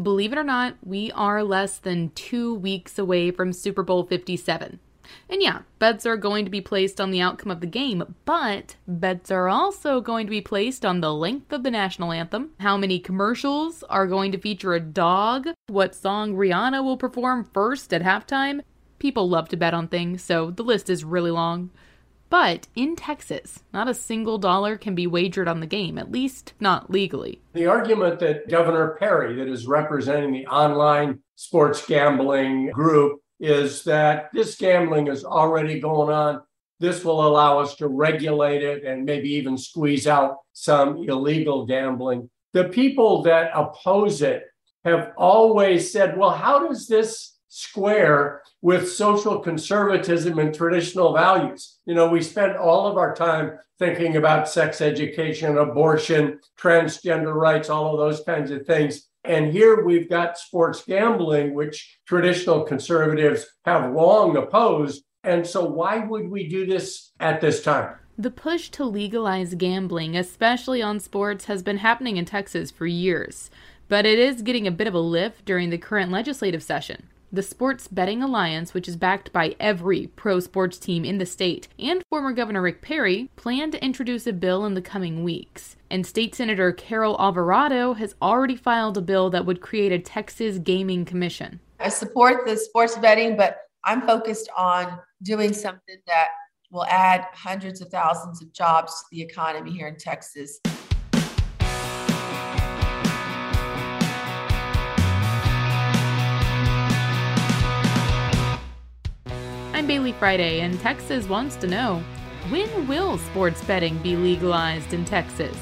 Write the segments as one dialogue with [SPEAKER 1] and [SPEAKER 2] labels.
[SPEAKER 1] Believe it or not, we are less than two weeks away from Super Bowl 57. And yeah, bets are going to be placed on the outcome of the game, but bets are also going to be placed on the length of the national anthem, how many commercials are going to feature a dog, what song Rihanna will perform first at halftime. People love to bet on things, so the list is really long. But in Texas, not a single dollar can be wagered on the game, at least not legally.
[SPEAKER 2] The argument that Governor Perry, that is representing the online sports gambling group, is that this gambling is already going on. This will allow us to regulate it and maybe even squeeze out some illegal gambling. The people that oppose it have always said, well, how does this square with social conservatism and traditional values? You know, we spend all of our time thinking about sex education, abortion, transgender rights, all of those kinds of things. And here we've got sports gambling, which traditional conservatives have long opposed. And so, why would we do this at this time?
[SPEAKER 1] The push to legalize gambling, especially on sports, has been happening in Texas for years, but it is getting a bit of a lift during the current legislative session. The Sports Betting Alliance, which is backed by every pro sports team in the state, and former Governor Rick Perry, plan to introduce a bill in the coming weeks. And State Senator Carol Alvarado has already filed a bill that would create a Texas Gaming Commission.
[SPEAKER 3] I support the sports betting, but I'm focused on doing something that will add hundreds of thousands of jobs to the economy here in Texas.
[SPEAKER 1] I'm Bailey Friday, and Texas wants to know when will sports betting be legalized in Texas?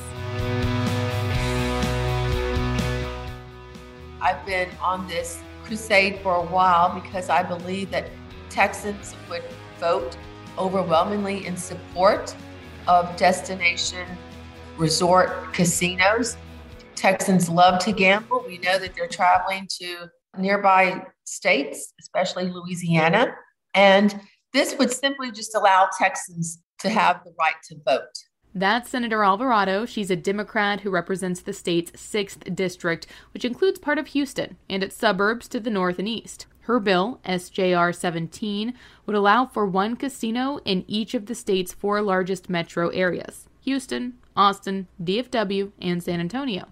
[SPEAKER 3] I've been on this crusade for a while because I believe that Texans would vote overwhelmingly in support of destination resort casinos. Texans love to gamble. We know that they're traveling to nearby states, especially Louisiana, and this would simply just allow Texans to have the right to vote.
[SPEAKER 1] That's Senator Alvarado. She's a Democrat who represents the state's 6th district, which includes part of Houston and its suburbs to the north and east. Her bill, SJR 17, would allow for one casino in each of the state's four largest metro areas Houston, Austin, DFW, and San Antonio.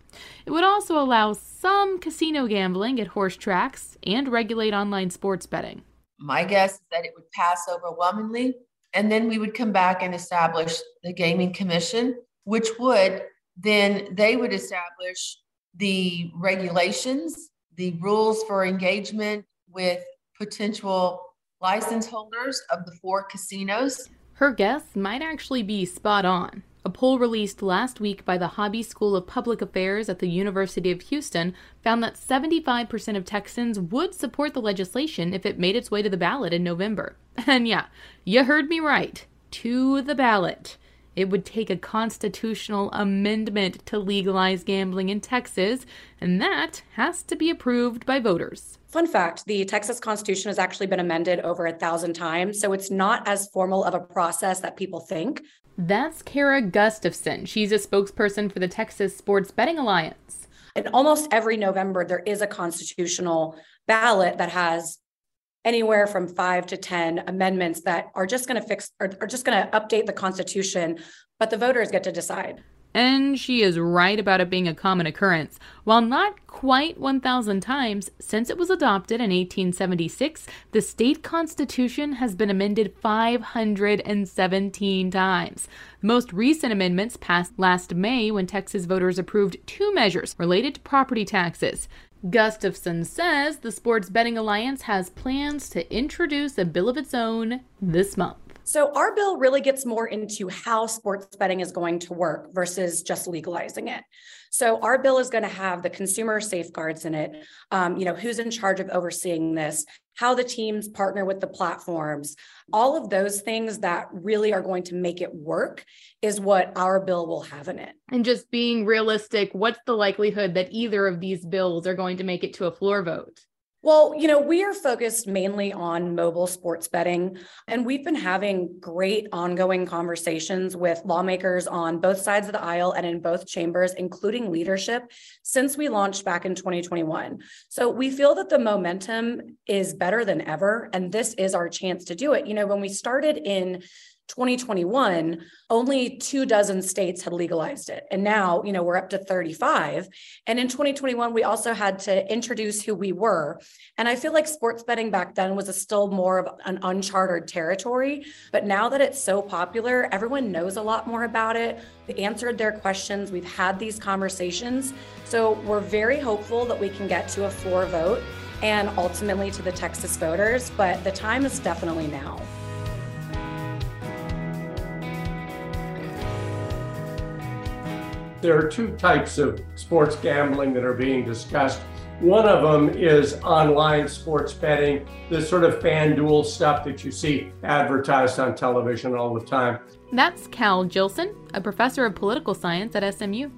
[SPEAKER 1] It would also allow some casino gambling at horse tracks and regulate online sports betting.
[SPEAKER 3] My guess is that it would pass overwhelmingly. And then we would come back and establish the Gaming Commission, which would then they would establish the regulations, the rules for engagement with potential license holders of the four casinos.
[SPEAKER 1] Her guess might actually be spot on. A poll released last week by the Hobby School of Public Affairs at the University of Houston found that 75% of Texans would support the legislation if it made its way to the ballot in November. And yeah, you heard me right. To the ballot. It would take a constitutional amendment to legalize gambling in Texas, and that has to be approved by voters.
[SPEAKER 4] Fun fact the Texas Constitution has actually been amended over a thousand times, so it's not as formal of a process that people think.
[SPEAKER 1] That's Kara Gustafson. She's a spokesperson for the Texas Sports Betting Alliance.
[SPEAKER 4] And almost every November, there is a constitutional ballot that has anywhere from five to 10 amendments that are just going to fix or are just going to update the Constitution, but the voters get to decide.
[SPEAKER 1] And she is right about it being a common occurrence. While not quite 1,000 times, since it was adopted in 1876, the state constitution has been amended 517 times. The most recent amendments passed last May when Texas voters approved two measures related to property taxes. Gustafson says the Sports Betting Alliance has plans to introduce a bill of its own this month.
[SPEAKER 4] So our bill really gets more into how sports betting is going to work versus just legalizing it. So our bill is going to have the consumer safeguards in it. Um, you know, who's in charge of overseeing this, how the teams partner with the platforms, all of those things that really are going to make it work is what our bill will have in it.
[SPEAKER 1] And just being realistic, what's the likelihood that either of these bills are going to make it to a floor vote?
[SPEAKER 4] Well, you know, we are focused mainly on mobile sports betting, and we've been having great ongoing conversations with lawmakers on both sides of the aisle and in both chambers, including leadership, since we launched back in 2021. So we feel that the momentum is better than ever, and this is our chance to do it. You know, when we started in 2021, only two dozen states had legalized it. And now, you know, we're up to 35. And in 2021, we also had to introduce who we were. And I feel like sports betting back then was a still more of an uncharted territory. But now that it's so popular, everyone knows a lot more about it. We answered their questions. We've had these conversations. So we're very hopeful that we can get to a floor vote and ultimately to the Texas voters. But the time is definitely now.
[SPEAKER 2] There are two types of sports gambling that are being discussed. One of them is online sports betting, the sort of FanDuel stuff that you see advertised on television all the time.
[SPEAKER 1] That's Cal Jillson, a professor of political science at SMU.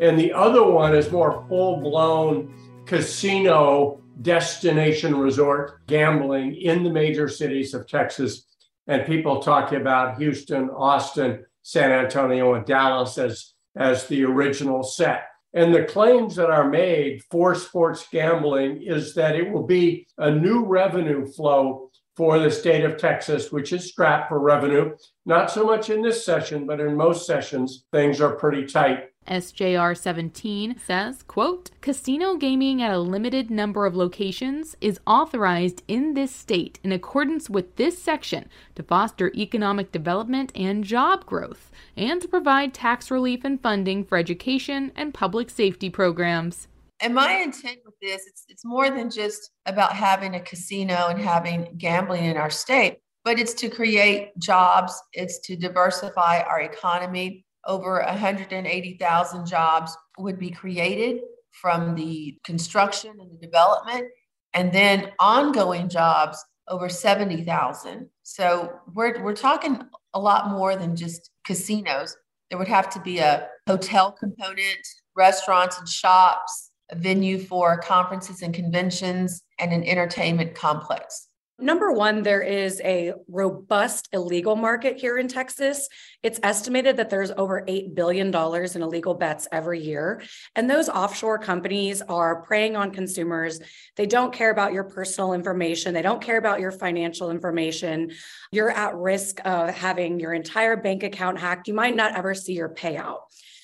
[SPEAKER 2] And the other one is more full blown casino destination resort gambling in the major cities of Texas. And people talk about Houston, Austin, San Antonio, and Dallas as as the original set. And the claims that are made for sports gambling is that it will be a new revenue flow for the state of Texas, which is strapped for revenue. Not so much in this session, but in most sessions, things are pretty tight.
[SPEAKER 1] SJR 17 says, quote, Casino gaming at a limited number of locations is authorized in this state in accordance with this section to foster economic development and job growth and to provide tax relief and funding for education and public safety programs.
[SPEAKER 3] And my intent with this, it's, it's more than just about having a casino and having gambling in our state, but it's to create jobs, it's to diversify our economy over 180,000 jobs would be created from the construction and the development, and then ongoing jobs over 70,000. So we're, we're talking a lot more than just casinos. There would have to be a hotel component, restaurants and shops, a venue for conferences and conventions, and an entertainment complex.
[SPEAKER 4] Number one, there is a robust illegal market here in Texas. It's estimated that there's over $8 billion in illegal bets every year. And those offshore companies are preying on consumers. They don't care about your personal information, they don't care about your financial information. You're at risk of having your entire bank account hacked. You might not ever see your payout.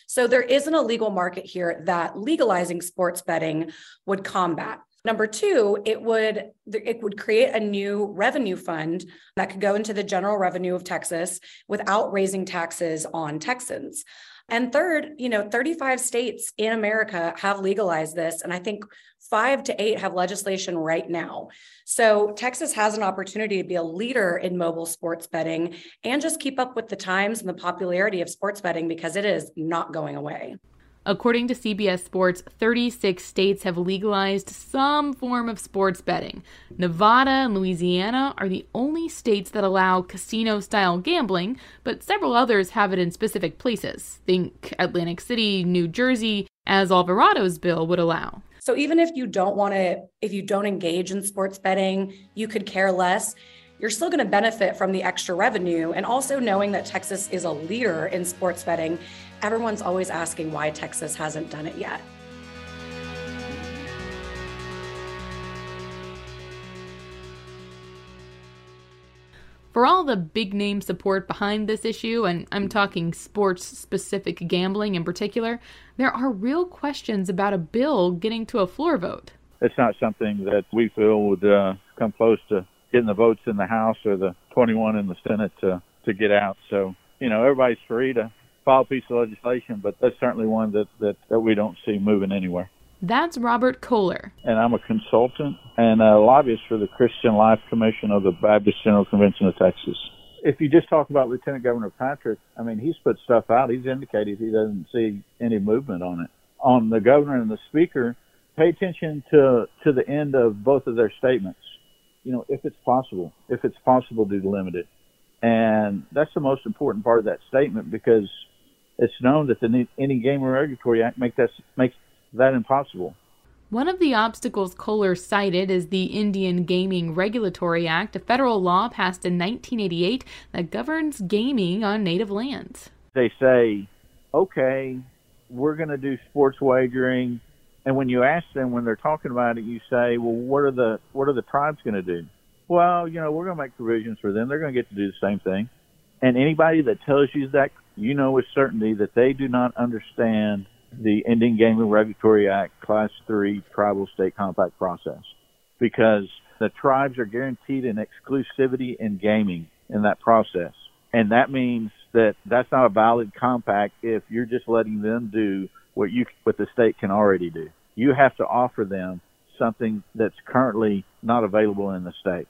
[SPEAKER 4] So there is an illegal market here that legalizing sports betting would combat. Number two, it would it would create a new revenue fund that could go into the general revenue of Texas without raising taxes on Texans. And third, you know, 35 states in America have legalized this. And I think five to eight have legislation right now. So Texas has an opportunity to be a leader in mobile sports betting and just keep up with the times and the popularity of sports betting because it is not going away.
[SPEAKER 1] According to CBS Sports, 36 states have legalized some form of sports betting. Nevada and Louisiana are the only states that allow casino style gambling, but several others have it in specific places. Think Atlantic City, New Jersey, as Alvarado's bill would allow.
[SPEAKER 4] So even if you don't want to, if you don't engage in sports betting, you could care less you're still going to benefit from the extra revenue. And also knowing that Texas is a leader in sports betting, everyone's always asking why Texas hasn't done it yet.
[SPEAKER 1] For all the big name support behind this issue, and I'm talking sports specific gambling in particular, there are real questions about a bill getting to a floor vote.
[SPEAKER 5] It's not something that we feel would uh, come close to getting the votes in the House or the 21 in the Senate to to get out. So you know everybody's free to file a piece of legislation, but that's certainly one that that, that we don't see moving anywhere.
[SPEAKER 1] That's Robert Kohler.
[SPEAKER 5] And I'm a consultant and a lobbyist for the Christian Life Commission of the Baptist General Convention of Texas. If you just talk about Lieutenant Governor Patrick, I mean, he's put stuff out. He's indicated he doesn't see any movement on it. On the governor and the speaker, pay attention to, to the end of both of their statements you know, if it's possible, if it's possible to limit it. And that's the most important part of that statement because it's known that the Indian Gaming Regulatory Act make that, makes that impossible.
[SPEAKER 1] One of the obstacles Kohler cited is the Indian Gaming Regulatory Act, a federal law passed in 1988 that governs gaming on native lands.
[SPEAKER 5] They say, okay, we're going to do sports wagering, and when you ask them when they're talking about it, you say, well, what are the what are the tribes going to do? Well, you know, we're going to make provisions for them. They're going to get to do the same thing. And anybody that tells you that, you know with certainty that they do not understand the Indian Gaming Regulatory Act Class 3 Tribal State Compact process because the tribes are guaranteed an exclusivity in gaming in that process. And that means that that's not a valid compact if you're just letting them do what you what the state can already do. You have to offer them something that's currently not available in the state.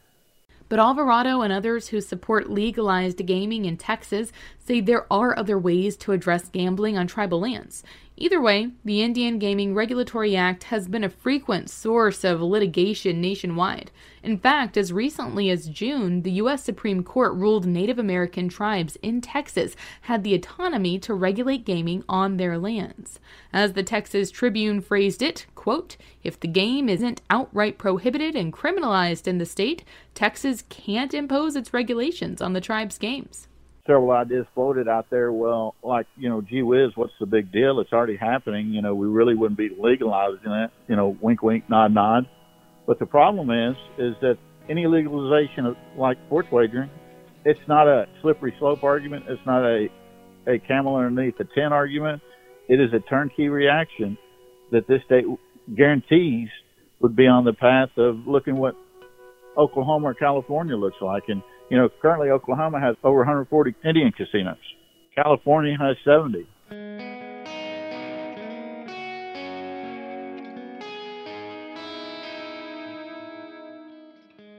[SPEAKER 1] But Alvarado and others who support legalized gaming in Texas say there are other ways to address gambling on tribal lands. Either way, the Indian Gaming Regulatory Act has been a frequent source of litigation nationwide. In fact, as recently as June, the U.S. Supreme Court ruled Native American tribes in Texas had the autonomy to regulate gaming on their lands. As the Texas Tribune phrased it, quote, if the game isn't outright prohibited and criminalized in the state, Texas can't impose its regulations on the tribe's games
[SPEAKER 5] several ideas floated out there. Well, like you know, gee whiz, what's the big deal? It's already happening. You know, we really wouldn't be legalizing it. You know, wink, wink, nod, nod. But the problem is, is that any legalization of like sports wagering, it's not a slippery slope argument. It's not a a camel underneath a tent argument. It is a turnkey reaction that this state guarantees would be on the path of looking what Oklahoma or California looks like. And you know, currently Oklahoma has over 140 Indian casinos. California has 70.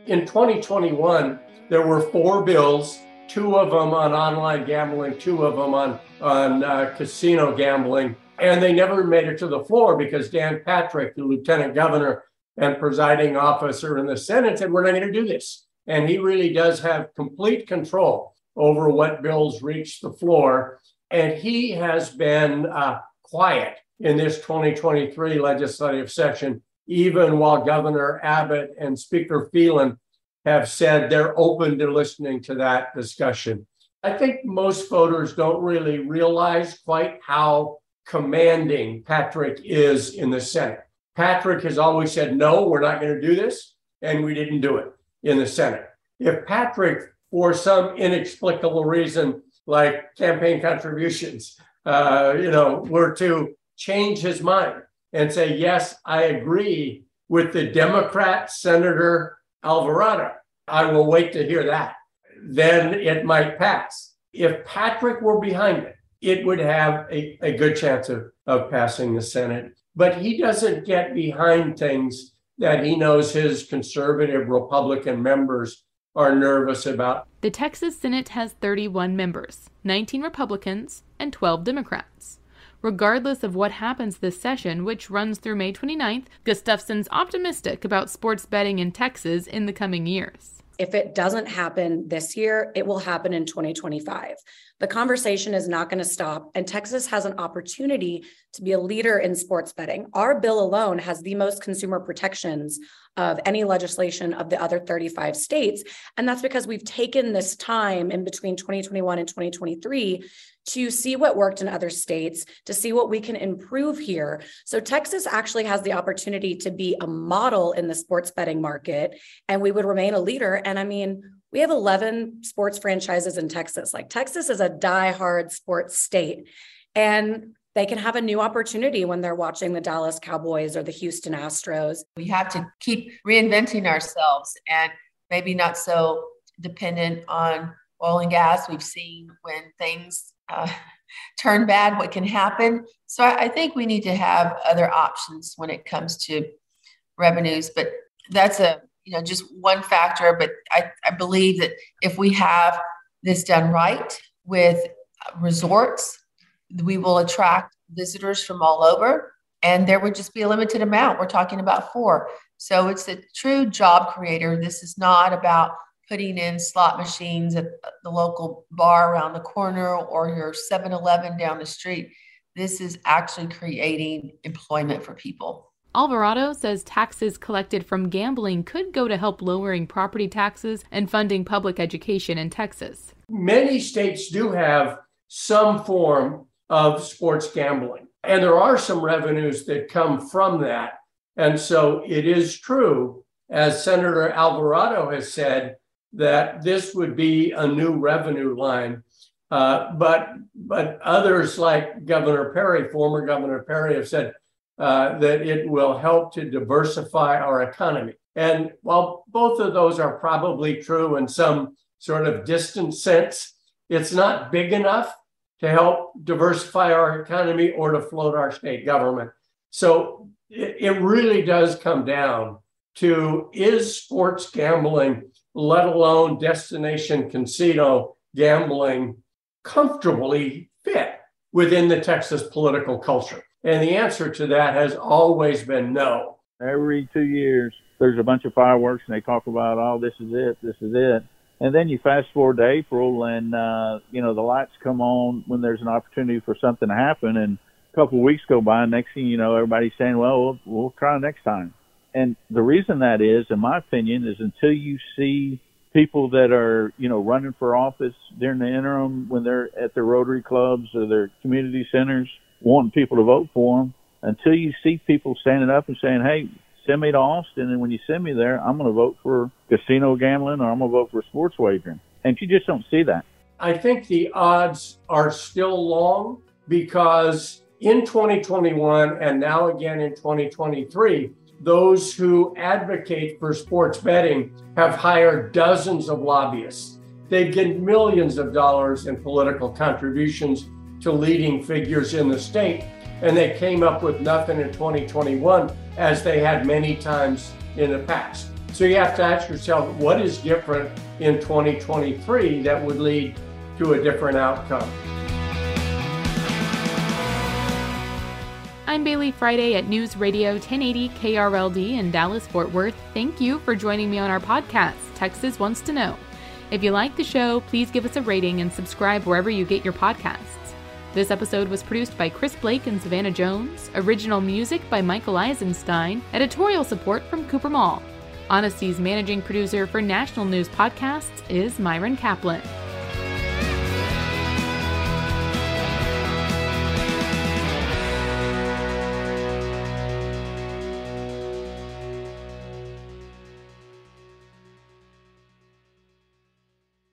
[SPEAKER 2] In 2021, there were four bills, two of them on online gambling, two of them on, on uh, casino gambling, and they never made it to the floor because Dan Patrick, the lieutenant governor and presiding officer in the Senate, said, We're not going to do this and he really does have complete control over what bills reach the floor. And he has been uh, quiet in this 2023 legislative session, even while Governor Abbott and Speaker Phelan have said they're open to listening to that discussion. I think most voters don't really realize quite how commanding Patrick is in the Senate. Patrick has always said, no, we're not going to do this. And we didn't do it in the Senate. If Patrick, for some inexplicable reason, like campaign contributions, uh, you know, were to change his mind and say, yes, I agree with the Democrat Senator Alvarado, I will wait to hear that. Then it might pass. If Patrick were behind it, it would have a, a good chance of, of passing the Senate. But he doesn't get behind things that he knows his conservative Republican members are nervous about.
[SPEAKER 1] The Texas Senate has 31 members, 19 Republicans, and 12 Democrats. Regardless of what happens this session, which runs through May 29th, Gustafson's optimistic about sports betting in Texas in the coming years.
[SPEAKER 4] If it doesn't happen this year, it will happen in 2025. The conversation is not going to stop, and Texas has an opportunity to be a leader in sports betting. Our bill alone has the most consumer protections of any legislation of the other 35 states. And that's because we've taken this time in between 2021 and 2023 to see what worked in other states, to see what we can improve here. So Texas actually has the opportunity to be a model in the sports betting market, and we would remain a leader. And I mean, we have 11 sports franchises in Texas. Like Texas is a die-hard sports state. And they can have a new opportunity when they're watching the Dallas Cowboys or the Houston Astros.
[SPEAKER 3] We have to keep reinventing ourselves and maybe not so dependent on oil and gas. We've seen when things uh, turn bad, what can happen. So I, I think we need to have other options when it comes to revenues. But that's a you know just one factor. But I, I believe that if we have this done right with resorts we will attract visitors from all over and there would just be a limited amount we're talking about four so it's a true job creator this is not about putting in slot machines at the local bar around the corner or your 7-eleven down the street this is actually creating employment for people
[SPEAKER 1] Alvarado says taxes collected from gambling could go to help lowering property taxes and funding public education in Texas.
[SPEAKER 2] Many states do have some form of sports gambling, and there are some revenues that come from that. And so it is true, as Senator Alvarado has said, that this would be a new revenue line. Uh, but but others like Governor Perry, former Governor Perry, have said uh, that it will help to diversify our economy. And while both of those are probably true in some sort of distant sense, it's not big enough to help diversify our economy or to float our state government. So it, it really does come down to is sports gambling, let alone destination casino gambling, comfortably fit within the Texas political culture? And the answer to that has always been no.
[SPEAKER 5] Every two years, there's a bunch of fireworks, and they talk about, oh, this is it, this is it. And then you fast forward to April, and uh, you know the lights come on when there's an opportunity for something to happen. And a couple of weeks go by, and next thing you know, everybody's saying, "Well, we'll, we'll try next time." And the reason that is, in my opinion, is until you see people that are, you know, running for office during the interim when they're at their Rotary clubs or their community centers, wanting people to vote for them until you see people standing up and saying, "Hey, send me to Austin, and when you send me there, I'm going to vote for casino gambling or I'm going to vote for sports wagering." And you just don't see that.
[SPEAKER 2] I think the odds are still long because in 2021 and now again in 2023, those who advocate for sports betting have hired dozens of lobbyists. They get millions of dollars in political contributions to leading figures in the state. And they came up with nothing in 2021 as they had many times in the past. So you have to ask yourself what is different in 2023 that would lead to a different outcome.
[SPEAKER 1] I'm Bailey Friday at News Radio 1080 KRLD in Dallas, Fort Worth. Thank you for joining me on our podcast, Texas Wants to Know. If you like the show, please give us a rating and subscribe wherever you get your podcasts. This episode was produced by Chris Blake and Savannah Jones, original music by Michael Eisenstein, editorial support from Cooper Mall. Audacy's managing producer for National News Podcasts is Myron Kaplan.